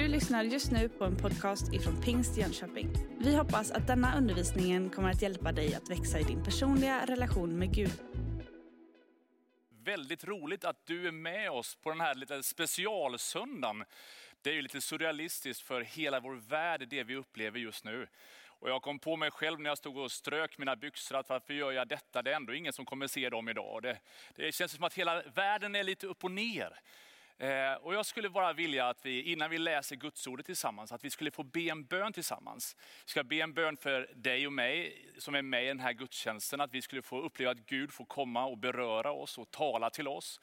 Du lyssnar just nu på en podcast ifrån Pingst Jönköping. Vi hoppas att denna undervisning kommer att hjälpa dig att växa i din personliga relation med Gud. Väldigt roligt att du är med oss på den här lite specialsöndagen. Det är ju lite surrealistiskt för hela vår värld, det vi upplever just nu. Och jag kom på mig själv när jag stod och strök mina byxor, att varför gör jag detta? Det är ändå ingen som kommer se dem idag. Det, det känns som att hela världen är lite upp och ner. Eh, och jag skulle bara vilja att vi, innan vi läser Gudsordet tillsammans, att vi skulle få be en bön tillsammans. Vi ska be en bön för dig och mig som är med i den här gudstjänsten, att vi skulle få uppleva att Gud får komma och beröra oss och tala till oss.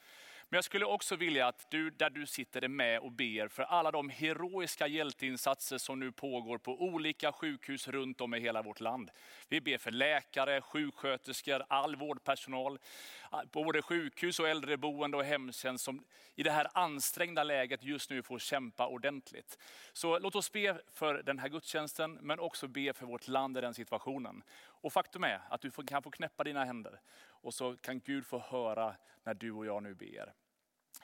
Men jag skulle också vilja att du, där du sitter, är med och ber för alla de heroiska hjälteinsatser som nu pågår på olika sjukhus runt om i hela vårt land. Vi ber för läkare, sjuksköterskor, all vårdpersonal, både sjukhus och äldreboende och hemtjänst som i det här ansträngda läget just nu får kämpa ordentligt. Så låt oss be för den här gudstjänsten, men också be för vårt land i den situationen. Och faktum är att du kan få knäppa dina händer och så kan Gud få höra när du och jag nu ber.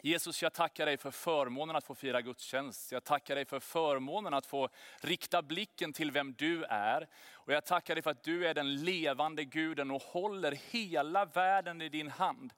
Jesus, jag tackar dig för förmånen att få fira gudstjänst. Jag tackar dig för förmånen att få rikta blicken till vem du är. Och jag tackar dig för att du är den levande guden och håller hela världen i din hand.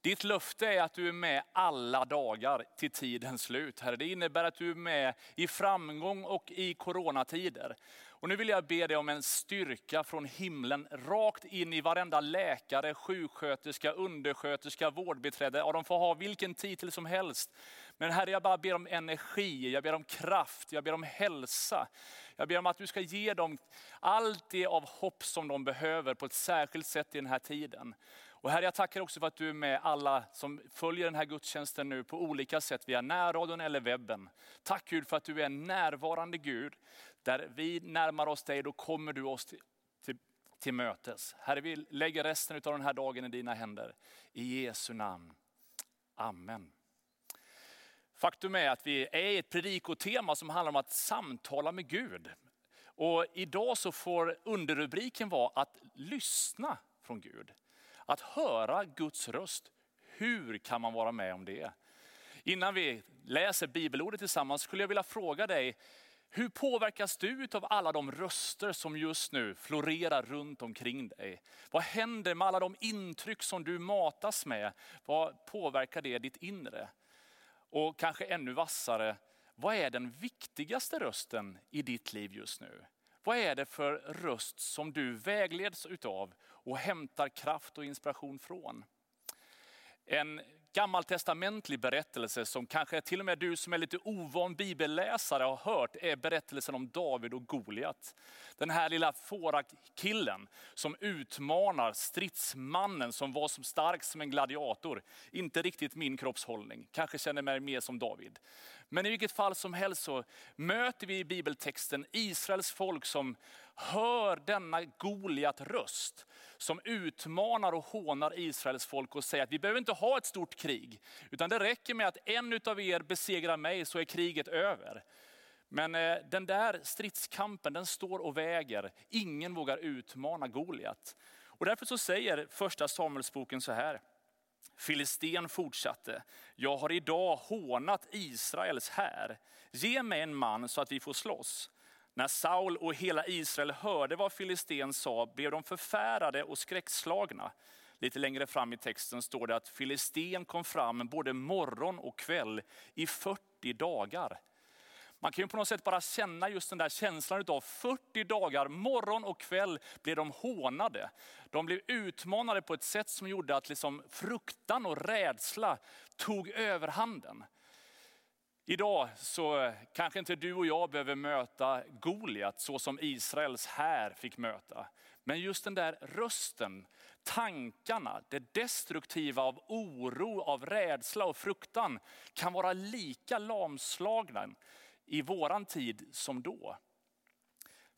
Ditt löfte är att du är med alla dagar till tidens slut. Herre. Det innebär att du är med i framgång och i coronatider. Och nu vill jag be dig om en styrka från himlen rakt in i varenda läkare, sjuksköterska, undersköterska, vårdbiträde. Ja, de får ha vilken titel som helst. Men Herre, jag bara ber om energi, jag ber om kraft, jag ber om hälsa. Jag ber om att du ska ge dem allt det av hopp som de behöver på ett särskilt sätt i den här tiden. Och Herre, jag tackar också för att du är med alla som följer den här gudstjänsten nu på olika sätt, via närradion eller webben. Tack Gud för att du är en närvarande Gud. Där vi närmar oss dig, då kommer du oss till, till, till mötes. Herre, vi lägger resten av den här dagen i dina händer. I Jesu namn. Amen. Faktum är att vi är i ett predikotema som handlar om att samtala med Gud. Och idag så får underrubriken vara att lyssna från Gud. Att höra Guds röst. Hur kan man vara med om det? Innan vi läser bibelordet tillsammans skulle jag vilja fråga dig, hur påverkas du av alla de röster som just nu florerar runt omkring dig? Vad händer med alla de intryck som du matas med? Vad påverkar det ditt inre? Och kanske ännu vassare, vad är den viktigaste rösten i ditt liv just nu? Vad är det för röst som du vägleds utav och hämtar kraft och inspiration från? En gammaltestamentlig berättelse som kanske till och med du som är lite ovan bibelläsare har hört är berättelsen om David och Goliat. Den här lilla fårakillen som utmanar stridsmannen som var som stark som en gladiator. Inte riktigt min kroppshållning, kanske känner mig mer som David. Men i vilket fall som helst så möter vi i bibeltexten Israels folk som hör denna Goliat röst. Som utmanar och hånar Israels folk och säger att vi behöver inte ha ett stort krig. Utan det räcker med att en av er besegrar mig så är kriget över. Men eh, den där stridskampen den står och väger. Ingen vågar utmana Goliat. Och därför så säger första Samuelsboken så här. Filisten fortsatte, jag har idag hånat Israels här. Ge mig en man så att vi får slåss. När Saul och hela Israel hörde vad Filisten sa blev de förfärade och skräckslagna. Lite längre fram i texten står det att Filisten kom fram både morgon och kväll i 40 dagar. Man kan ju på något sätt bara känna just den där känslan av 40 dagar, morgon och kväll blev de hånade. De blev utmanade på ett sätt som gjorde att liksom fruktan och rädsla tog överhanden. Idag så eh, kanske inte du och jag behöver möta Goliat så som Israels här fick möta. Men just den där rösten, tankarna, det destruktiva av oro, av rädsla och fruktan kan vara lika lamslagna i våran tid som då.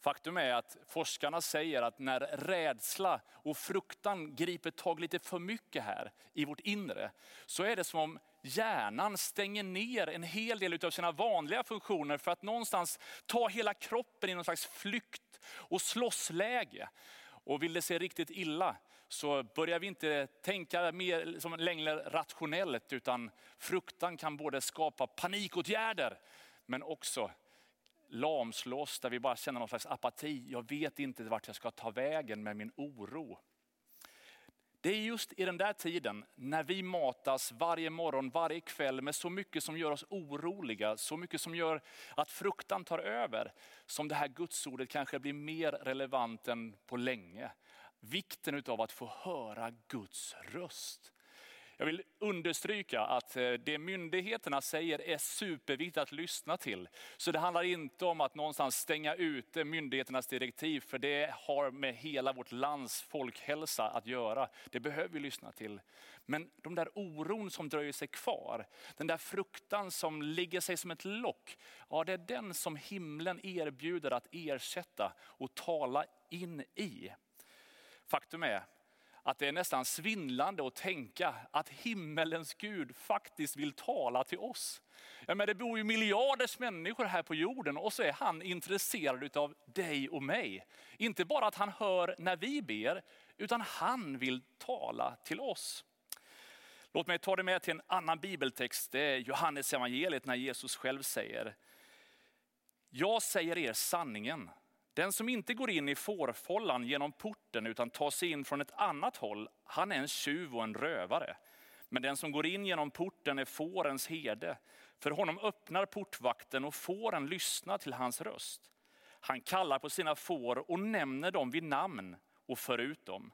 Faktum är att forskarna säger att när rädsla och fruktan griper tag lite för mycket här i vårt inre, så är det som om hjärnan stänger ner en hel del av sina vanliga funktioner för att någonstans ta hela kroppen i någon slags flykt och slåssläge. Och vill det se riktigt illa så börjar vi inte tänka mer som längre rationellt utan fruktan kan både skapa panikåtgärder men också lamslås, där vi bara känner någon slags apati. Jag vet inte vart jag ska ta vägen med min oro. Det är just i den där tiden när vi matas varje morgon, varje kväll med så mycket som gör oss oroliga, så mycket som gör att fruktan tar över, som det här gudsordet kanske blir mer relevant än på länge. Vikten av att få höra Guds röst. Jag vill understryka att eh, det myndigheterna säger är superviktigt att lyssna till. Så det handlar inte om att någonstans stänga ute myndigheternas direktiv, för det har med hela vårt lands folkhälsa att göra. Det behöver vi lyssna till. Men de där oron som dröjer sig kvar, den där fruktan som ligger sig som ett lock, ja det är den som himlen erbjuder att ersätta och tala in i. Faktum är att det är nästan svindlande att tänka att himmelens Gud faktiskt vill tala till oss. Ja, men det bor ju miljarders människor här på jorden och så är han intresserad av dig och mig. Inte bara att han hör när vi ber, utan han vill tala till oss. Låt mig ta det med till en annan bibeltext. Det är Johannes evangeliet när Jesus själv säger, jag säger er sanningen. Den som inte går in i fårfållan genom porten utan tar sig in från ett annat håll, han är en tjuv och en rövare. Men den som går in genom porten är fårens herde. För honom öppnar portvakten och fåren lyssnar till hans röst. Han kallar på sina får och nämner dem vid namn och för ut dem.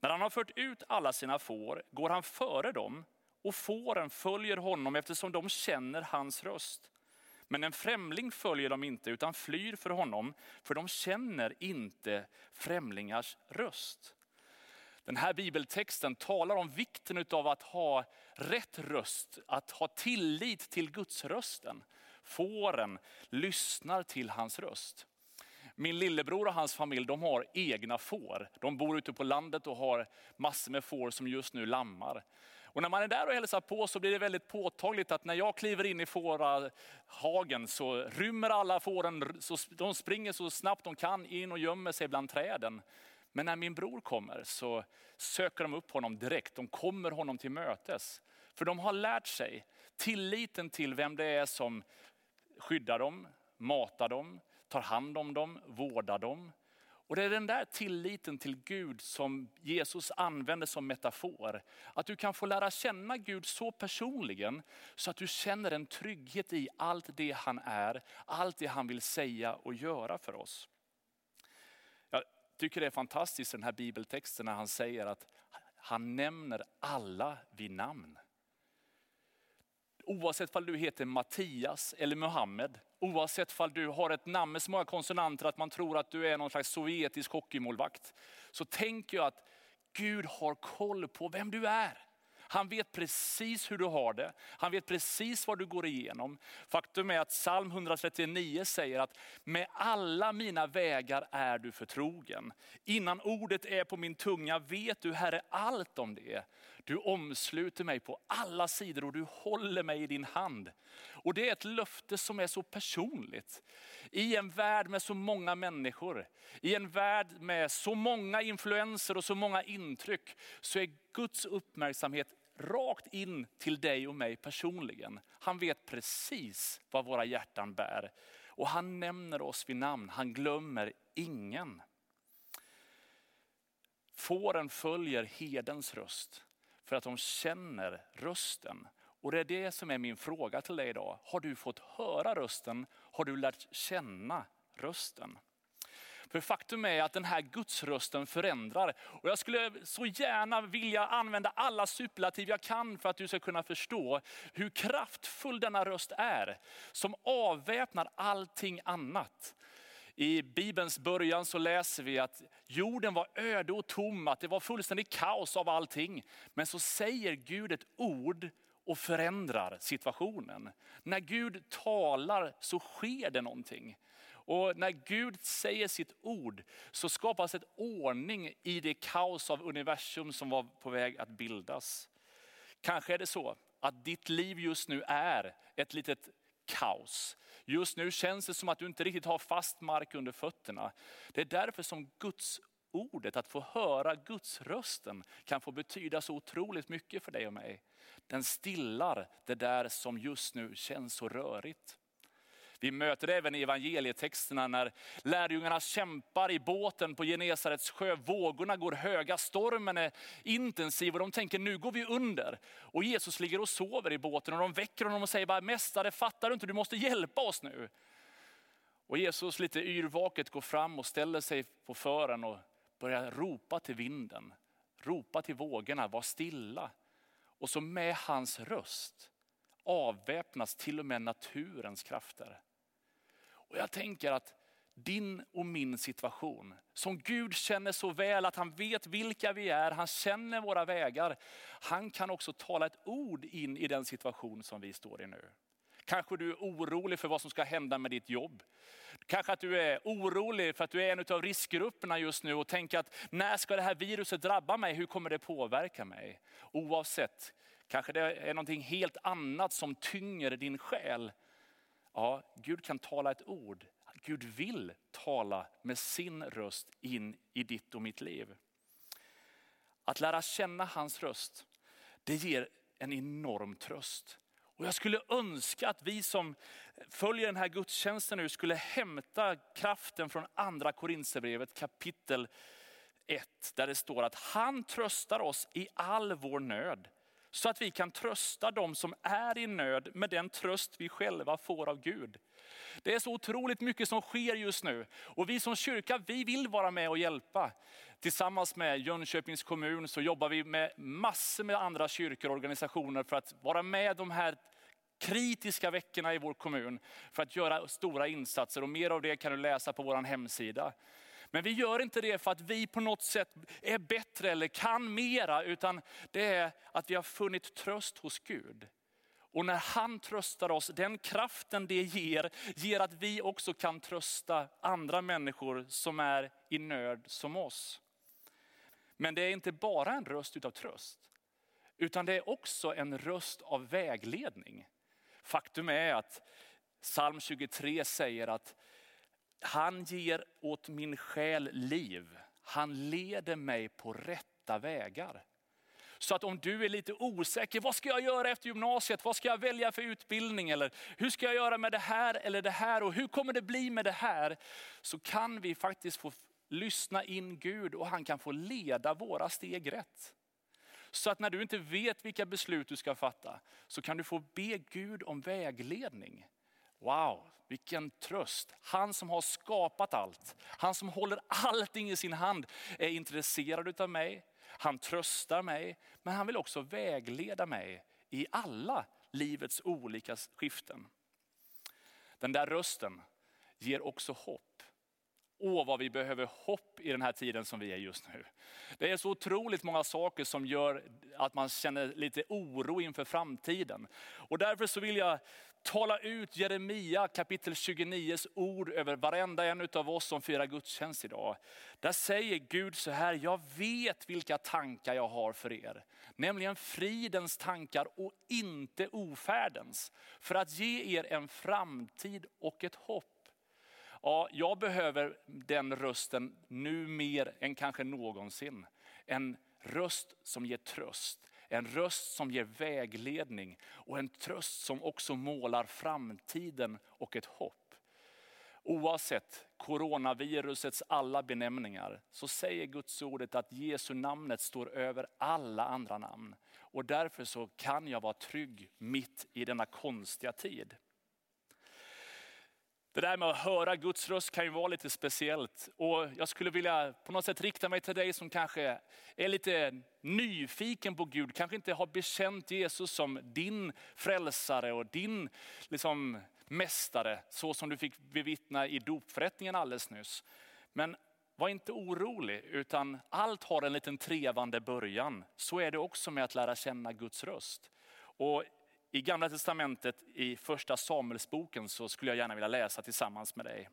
När han har fört ut alla sina får går han före dem och fåren följer honom eftersom de känner hans röst. Men en främling följer de inte utan flyr för honom, för de känner inte främlingars röst. Den här bibeltexten talar om vikten av att ha rätt röst, att ha tillit till Guds rösten. Fåren lyssnar till hans röst. Min lillebror och hans familj de har egna får. De bor ute på landet och har massor med får som just nu lammar. Och när man är där och hälsar på så blir det väldigt påtagligt att när jag kliver in i fårahagen så rymmer alla fåren, så de springer så snabbt de kan in och gömmer sig bland träden. Men när min bror kommer så söker de upp honom direkt, de kommer honom till mötes. För de har lärt sig tilliten till vem det är som skyddar dem, matar dem, tar hand om dem, vårdar dem. Och det är den där tilliten till Gud som Jesus använder som metafor. Att du kan få lära känna Gud så personligen så att du känner en trygghet i allt det han är, allt det han vill säga och göra för oss. Jag tycker det är fantastiskt den här bibeltexten när han säger att han nämner alla vid namn. Oavsett om du heter Mattias eller Muhammed, oavsett om du har ett namn med så många konsonanter att man tror att du är någon slags sovjetisk hockeymålvakt. Så tänker jag att Gud har koll på vem du är. Han vet precis hur du har det. Han vet precis vad du går igenom. Faktum är att psalm 139 säger att med alla mina vägar är du förtrogen. Innan ordet är på min tunga vet du Herre allt om det. Du omsluter mig på alla sidor och du håller mig i din hand. Och det är ett löfte som är så personligt. I en värld med så många människor, i en värld med så många influenser och så många intryck, så är Guds uppmärksamhet rakt in till dig och mig personligen. Han vet precis vad våra hjärtan bär. Och han nämner oss vid namn, han glömmer ingen. Fåren följer hedens röst för att de känner rösten. Och det är det som är min fråga till dig idag. Har du fått höra rösten? Har du lärt känna rösten? För faktum är att den här gudsrösten förändrar. Och jag skulle så gärna vilja använda alla superlativ jag kan för att du ska kunna förstå hur kraftfull denna röst är. Som avväpnar allting annat. I Bibelns början så läser vi att jorden var öde och tom, att det var fullständigt kaos av allting. Men så säger Gud ett ord och förändrar situationen. När Gud talar så sker det någonting. Och när Gud säger sitt ord så skapas ett ordning i det kaos av universum som var på väg att bildas. Kanske är det så att ditt liv just nu är ett litet kaos. Just nu känns det som att du inte riktigt har fast mark under fötterna. Det är därför som Guds ordet, att få höra Guds rösten kan få betyda så otroligt mycket för dig och mig. Den stillar det där som just nu känns så rörigt. Vi möter det även i evangelietexterna när lärjungarna kämpar i båten på Genesarets sjö. Vågorna går höga, stormen är intensiv och de tänker nu går vi under. Och Jesus ligger och sover i båten och de väcker honom och säger bara, mästare fattar du inte, du måste hjälpa oss nu. Och Jesus lite yrvaket går fram och ställer sig på fören och börjar ropa till vinden. Ropa till vågorna, var stilla. Och så med hans röst avväpnas till och med naturens krafter. Och jag tänker att din och min situation, som Gud känner så väl att han vet vilka vi är, han känner våra vägar. Han kan också tala ett ord in i den situation som vi står i nu. Kanske du är orolig för vad som ska hända med ditt jobb. Kanske att du är orolig för att du är en av riskgrupperna just nu och tänker att när ska det här viruset drabba mig? Hur kommer det påverka mig? Oavsett, kanske det är någonting helt annat som tynger din själ. Ja, Gud kan tala ett ord. Gud vill tala med sin röst in i ditt och mitt liv. Att lära känna hans röst, det ger en enorm tröst. Och jag skulle önska att vi som följer den här gudstjänsten nu skulle hämta kraften från andra Korinthierbrevet kapitel 1. Där det står att han tröstar oss i all vår nöd. Så att vi kan trösta dem som är i nöd med den tröst vi själva får av Gud. Det är så otroligt mycket som sker just nu. Och vi som kyrka, vi vill vara med och hjälpa. Tillsammans med Jönköpings kommun så jobbar vi med massor med andra kyrkor och organisationer för att vara med de här kritiska veckorna i vår kommun för att göra stora insatser. Och mer av det kan du läsa på vår hemsida. Men vi gör inte det för att vi på något sätt är bättre eller kan mera, utan det är att vi har funnit tröst hos Gud. Och när han tröstar oss, den kraften det ger, ger att vi också kan trösta andra människor som är i nöd som oss. Men det är inte bara en röst utav tröst, utan det är också en röst av vägledning. Faktum är att psalm 23 säger att han ger åt min själ liv. Han leder mig på rätta vägar. Så att om du är lite osäker, vad ska jag göra efter gymnasiet? Vad ska jag välja för utbildning? Eller hur ska jag göra med det här eller det här? Och hur kommer det bli med det här? Så kan vi faktiskt få lyssna in Gud och han kan få leda våra steg rätt. Så att när du inte vet vilka beslut du ska fatta, så kan du få be Gud om vägledning. Wow, vilken tröst. Han som har skapat allt, han som håller allting i sin hand är intresserad av mig. Han tröstar mig, men han vill också vägleda mig i alla livets olika skiften. Den där rösten ger också hopp. Åh vad vi behöver hopp i den här tiden som vi är just nu. Det är så otroligt många saker som gör att man känner lite oro inför framtiden. Och därför så vill jag tala ut Jeremia kapitel 29 ord över varenda en av oss som firar gudstjänst idag. Där säger Gud så här, jag vet vilka tankar jag har för er. Nämligen fridens tankar och inte ofärdens. För att ge er en framtid och ett hopp. Ja, jag behöver den rösten nu mer än kanske någonsin. En röst som ger tröst. En röst som ger vägledning och en tröst som också målar framtiden och ett hopp. Oavsett coronavirusets alla benämningar så säger Guds ordet att Jesu namnet står över alla andra namn. Och därför så kan jag vara trygg mitt i denna konstiga tid. Det där med att höra Guds röst kan ju vara lite speciellt. Och jag skulle vilja på något sätt rikta mig till dig som kanske är lite nyfiken på Gud, kanske inte har bekänt Jesus som din frälsare och din liksom, mästare, så som du fick bevittna i dopförrättningen alldeles nyss. Men var inte orolig, utan allt har en liten trevande början. Så är det också med att lära känna Guds röst. Och i gamla testamentet i första Samuelsboken så skulle jag gärna vilja läsa tillsammans med dig.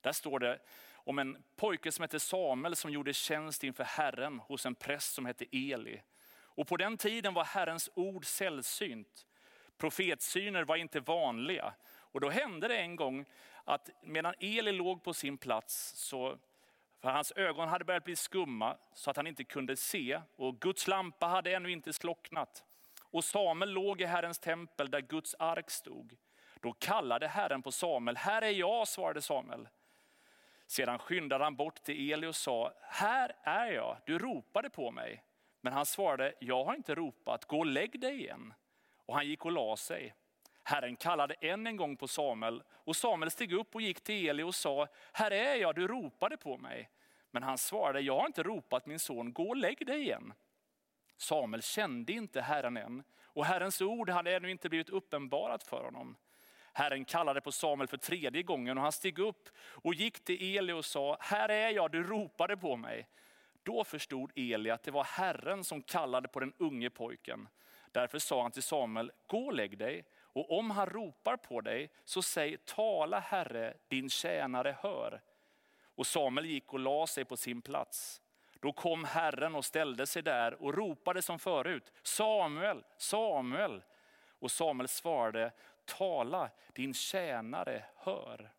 Där står det om en pojke som hette Samuel som gjorde tjänst inför Herren hos en präst som hette Eli. Och på den tiden var Herrens ord sällsynt. Profetsyner var inte vanliga. Och då hände det en gång att medan Eli låg på sin plats så för hans ögon hade börjat bli skumma så att han inte kunde se och Guds lampa hade ännu inte slocknat. Och Samuel låg i Herrens tempel där Guds ark stod. Då kallade Herren på Samuel. Här är jag, svarade Samuel. Sedan skyndade han bort till Eli och sa, här är jag, du ropade på mig. Men han svarade, jag har inte ropat, gå och lägg dig igen. Och han gick och la sig. Herren kallade än en gång på Samuel och Samuel steg upp och gick till Eli och sa, här är jag, du ropade på mig. Men han svarade, jag har inte ropat min son, gå och lägg dig igen. Samuel kände inte Herren än och Herrens ord hade ännu inte blivit uppenbarat för honom. Herren kallade på Samuel för tredje gången och han steg upp och gick till Eli och sa, här är jag, du ropade på mig. Då förstod Eli att det var Herren som kallade på den unge pojken. Därför sa han till Samuel, gå och lägg dig och om han ropar på dig så säg, tala Herre, din tjänare hör. Och Samuel gick och la sig på sin plats. Då kom Herren och ställde sig där och ropade som förut, Samuel, Samuel. Och Samuel svarade, tala, din tjänare hör.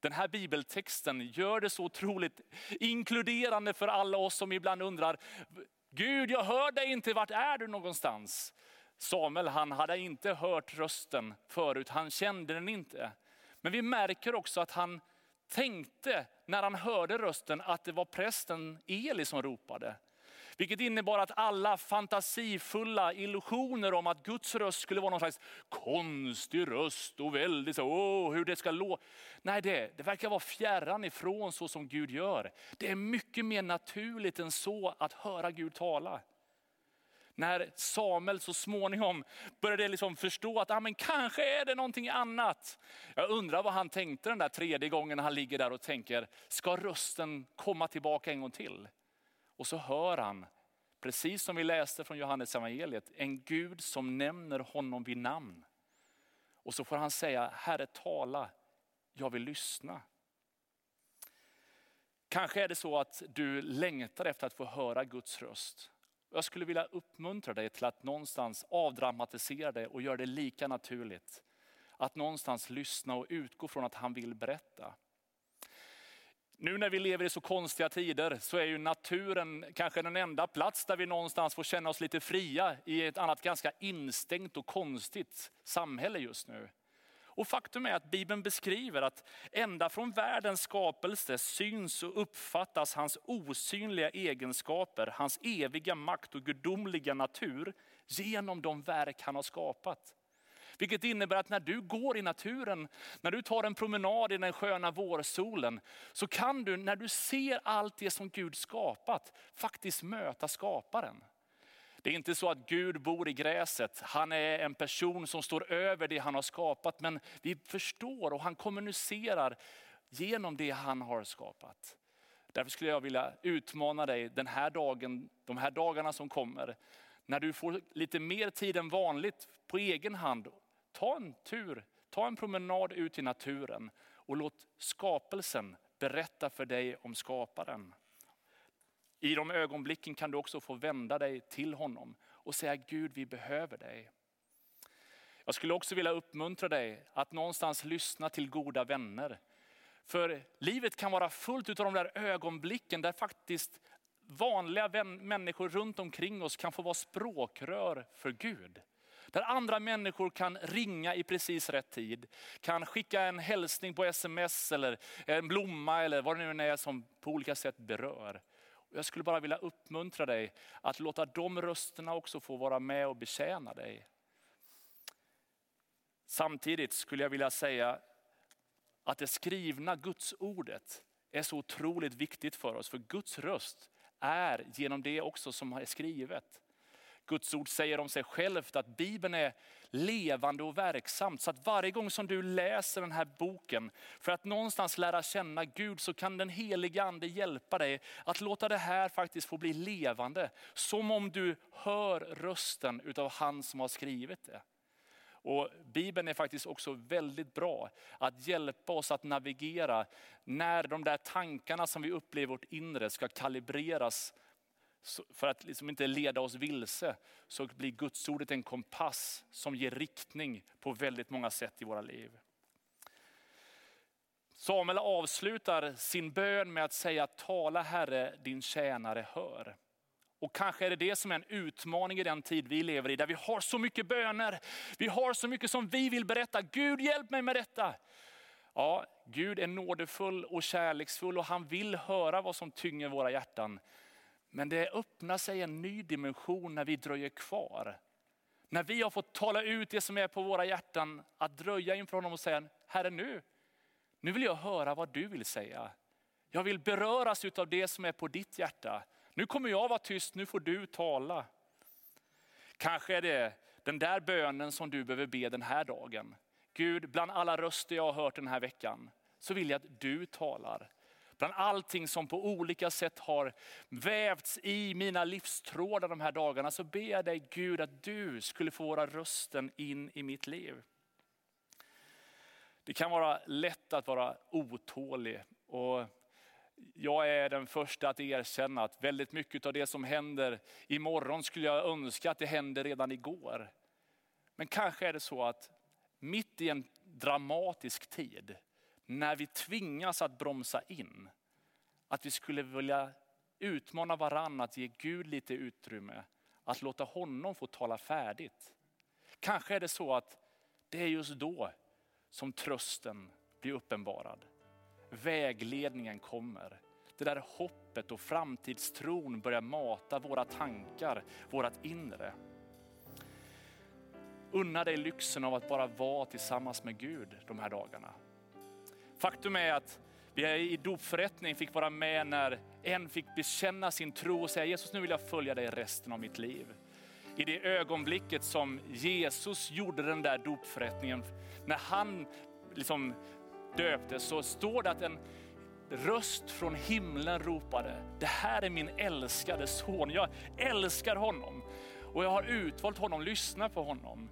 Den här bibeltexten gör det så otroligt inkluderande för alla oss som ibland undrar, Gud jag hör dig inte, vart är du någonstans? Samuel han hade inte hört rösten förut, han kände den inte. Men vi märker också att han tänkte när han hörde rösten att det var prästen Eli som ropade. Vilket innebar att alla fantasifulla illusioner om att Guds röst skulle vara någon slags konstig röst och väldigt så, oh, hur det ska låta. Nej, det, det verkar vara fjärran ifrån så som Gud gör. Det är mycket mer naturligt än så att höra Gud tala. När Samuel så småningom började liksom förstå att ah, men kanske är det någonting annat. Jag undrar vad han tänkte den där tredje gången när han ligger där och tänker, ska rösten komma tillbaka en gång till? Och så hör han, precis som vi läste från Johannes evangeliet, en Gud som nämner honom vid namn. Och så får han säga, Herre tala, jag vill lyssna. Kanske är det så att du längtar efter att få höra Guds röst. Jag skulle vilja uppmuntra dig till att någonstans avdramatisera det och göra det lika naturligt. Att någonstans lyssna och utgå från att han vill berätta. Nu när vi lever i så konstiga tider så är ju naturen kanske den enda plats där vi någonstans får känna oss lite fria i ett annat ganska instängt och konstigt samhälle just nu. Och faktum är att Bibeln beskriver att ända från världens skapelse syns och uppfattas hans osynliga egenskaper, hans eviga makt och gudomliga natur genom de verk han har skapat. Vilket innebär att när du går i naturen, när du tar en promenad i den sköna vårsolen, så kan du när du ser allt det som Gud skapat, faktiskt möta skaparen. Det är inte så att Gud bor i gräset, han är en person som står över det han har skapat. Men vi förstår och han kommunicerar genom det han har skapat. Därför skulle jag vilja utmana dig den här dagen, de här dagarna som kommer. När du får lite mer tid än vanligt på egen hand, ta en tur, ta en promenad ut i naturen och låt skapelsen berätta för dig om skaparen. I de ögonblicken kan du också få vända dig till honom och säga Gud vi behöver dig. Jag skulle också vilja uppmuntra dig att någonstans lyssna till goda vänner. För livet kan vara fullt av de där ögonblicken där faktiskt vanliga vän, människor runt omkring oss kan få vara språkrör för Gud. Där andra människor kan ringa i precis rätt tid, kan skicka en hälsning på sms eller en blomma eller vad det nu är som på olika sätt berör. Jag skulle bara vilja uppmuntra dig att låta de rösterna också få vara med och betjäna dig. Samtidigt skulle jag vilja säga att det skrivna Guds ordet är så otroligt viktigt för oss. För Guds röst är genom det också som är skrivet. Guds ord säger om sig självt att Bibeln är levande och verksamt. Så att varje gång som du läser den här boken för att någonstans lära känna Gud så kan den heliga ande hjälpa dig att låta det här faktiskt få bli levande. Som om du hör rösten utav han som har skrivit det. Och Bibeln är faktiskt också väldigt bra att hjälpa oss att navigera när de där tankarna som vi upplever i vårt inre ska kalibreras för att liksom inte leda oss vilse så blir Gudsordet en kompass som ger riktning på väldigt många sätt i våra liv. Samuel avslutar sin bön med att säga, tala Herre din tjänare hör. Och kanske är det det som är en utmaning i den tid vi lever i, där vi har så mycket böner. Vi har så mycket som vi vill berätta. Gud hjälp mig med detta. Ja, Gud är nådefull och kärleksfull och han vill höra vad som tynger våra hjärtan. Men det öppnar sig en ny dimension när vi dröjer kvar. När vi har fått tala ut det som är på våra hjärtan, att dröja inför honom och säga, Herre nu, nu vill jag höra vad du vill säga. Jag vill beröras av det som är på ditt hjärta. Nu kommer jag vara tyst, nu får du tala. Kanske är det den där bönen som du behöver be den här dagen. Gud, bland alla röster jag har hört den här veckan, så vill jag att du talar. Bland allting som på olika sätt har vävts i mina livstrådar de här dagarna, så ber jag dig Gud att du skulle få vara rösten in i mitt liv. Det kan vara lätt att vara otålig och jag är den första att erkänna att väldigt mycket av det som händer imorgon skulle jag önska att det hände redan igår. Men kanske är det så att mitt i en dramatisk tid, när vi tvingas att bromsa in, att vi skulle vilja utmana varann att ge Gud lite utrymme, att låta honom få tala färdigt. Kanske är det så att det är just då som trösten blir uppenbarad. Vägledningen kommer. Det där hoppet och framtidstron börjar mata våra tankar, vårat inre. Unna dig lyxen av att bara vara tillsammans med Gud de här dagarna. Faktum är att vi i dopförrättning fick vara med när en fick bekänna sin tro och säga Jesus nu vill jag följa dig resten av mitt liv. I det ögonblicket som Jesus gjorde den där dopförrättningen, när han liksom döptes så står det att en röst från himlen ropade, det här är min älskade son, jag älskar honom och jag har utvalt honom, lyssna på honom.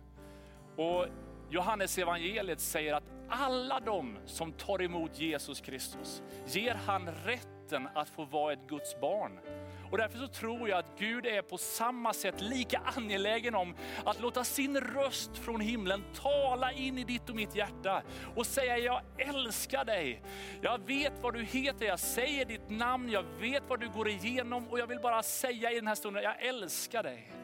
Och Johannes evangeliet säger att alla de som tar emot Jesus Kristus ger han rätten att få vara ett Guds barn. Och därför så tror jag att Gud är på samma sätt lika angelägen om att låta sin röst från himlen tala in i ditt och mitt hjärta och säga jag älskar dig. Jag vet vad du heter, jag säger ditt namn, jag vet vad du går igenom och jag vill bara säga i den här stunden, jag älskar dig.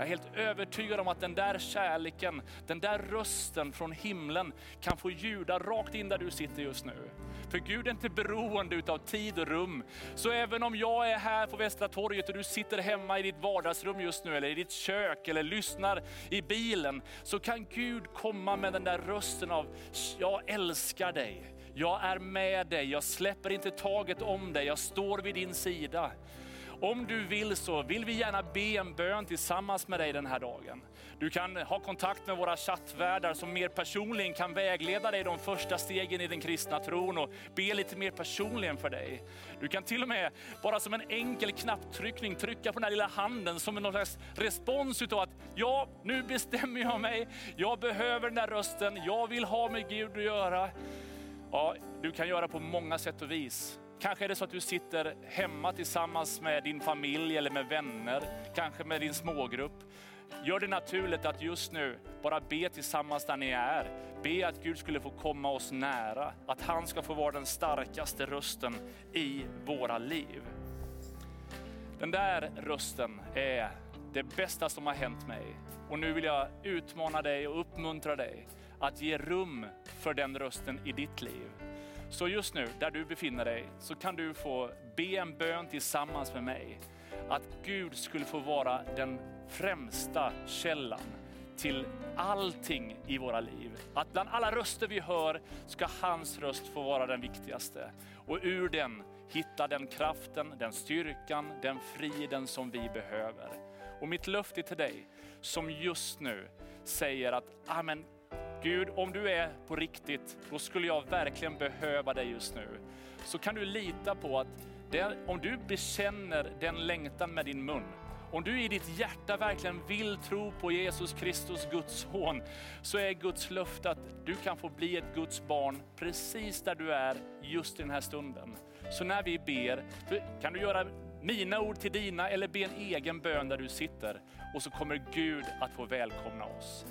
Jag är helt övertygad om att den där kärleken, den där rösten från himlen kan få ljuda rakt in där du sitter just nu. För Gud är inte beroende av tid och rum. Så även om jag är här på Västra torget och du sitter hemma i ditt vardagsrum just nu, eller i ditt kök, eller lyssnar i bilen, så kan Gud komma med den där rösten av, jag älskar dig. Jag är med dig, jag släpper inte taget om dig, jag står vid din sida. Om du vill så vill vi gärna be en bön tillsammans med dig den här dagen. Du kan ha kontakt med våra chattvärdar som mer personligen kan vägleda dig de första stegen i den kristna tron och be lite mer personligen för dig. Du kan till och med bara som en enkel knapptryckning trycka på den här lilla handen som en slags respons utav att ja, nu bestämmer jag mig, jag behöver den där rösten, jag vill ha med Gud att göra. Ja, du kan göra på många sätt och vis. Kanske är det så att du sitter hemma tillsammans med din familj eller med vänner, kanske med din smågrupp. Gör det naturligt att just nu bara be tillsammans där ni är. Be att Gud skulle få komma oss nära, att han ska få vara den starkaste rösten i våra liv. Den där rösten är det bästa som har hänt mig. Och nu vill jag utmana dig och uppmuntra dig att ge rum för den rösten i ditt liv. Så just nu, där du befinner dig, så kan du få be en bön tillsammans med mig. Att Gud skulle få vara den främsta källan till allting i våra liv. Att bland alla röster vi hör ska hans röst få vara den viktigaste. Och ur den hitta den kraften, den styrkan, den friden som vi behöver. Och mitt löfte till dig som just nu säger att Amen, Gud, om du är på riktigt, då skulle jag verkligen behöva dig just nu. Så kan du lita på att det, om du bekänner den längtan med din mun, om du i ditt hjärta verkligen vill tro på Jesus Kristus, Guds son, så är Guds löfte att du kan få bli ett Guds barn precis där du är just i den här stunden. Så när vi ber, kan du göra mina ord till dina eller be en egen bön där du sitter. Och så kommer Gud att få välkomna oss.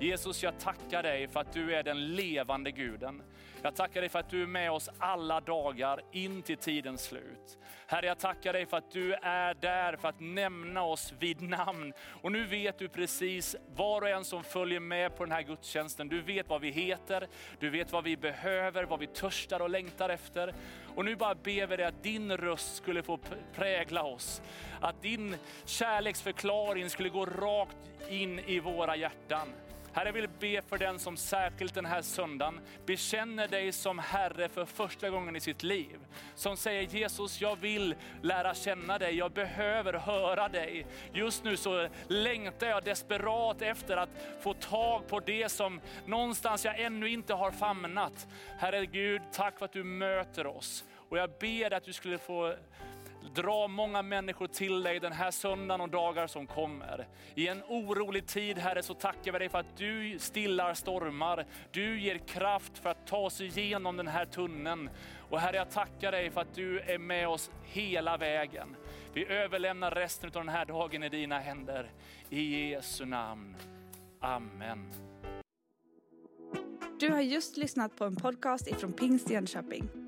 Jesus, jag tackar dig för att du är den levande guden. Jag tackar dig för att du är med oss alla dagar in till tidens slut. Herre, jag tackar dig för att du är där för att nämna oss vid namn. Och nu vet du precis var och en som följer med på den här gudstjänsten. Du vet vad vi heter, du vet vad vi behöver, vad vi törstar och längtar efter. Och nu bara ber vi dig att din röst skulle få prägla oss. Att din kärleksförklaring skulle gå rakt in i våra hjärtan. Herre, jag vill be för den som särskilt den här söndagen bekänner dig som Herre för första gången i sitt liv. Som säger Jesus, jag vill lära känna dig, jag behöver höra dig. Just nu så längtar jag desperat efter att få tag på det som någonstans jag ännu inte har famnat. Herre Gud, tack för att du möter oss. Och jag ber att du skulle få Dra många människor till dig den här söndagen och dagar som kommer. I en orolig tid Herre så tackar vi dig för att du stillar stormar. Du ger kraft för att ta oss igenom den här tunneln. Och Herre jag tackar dig för att du är med oss hela vägen. Vi överlämnar resten av den här dagen i dina händer. I Jesu namn. Amen. Du har just lyssnat på en podcast ifrån Pingst Jönköping.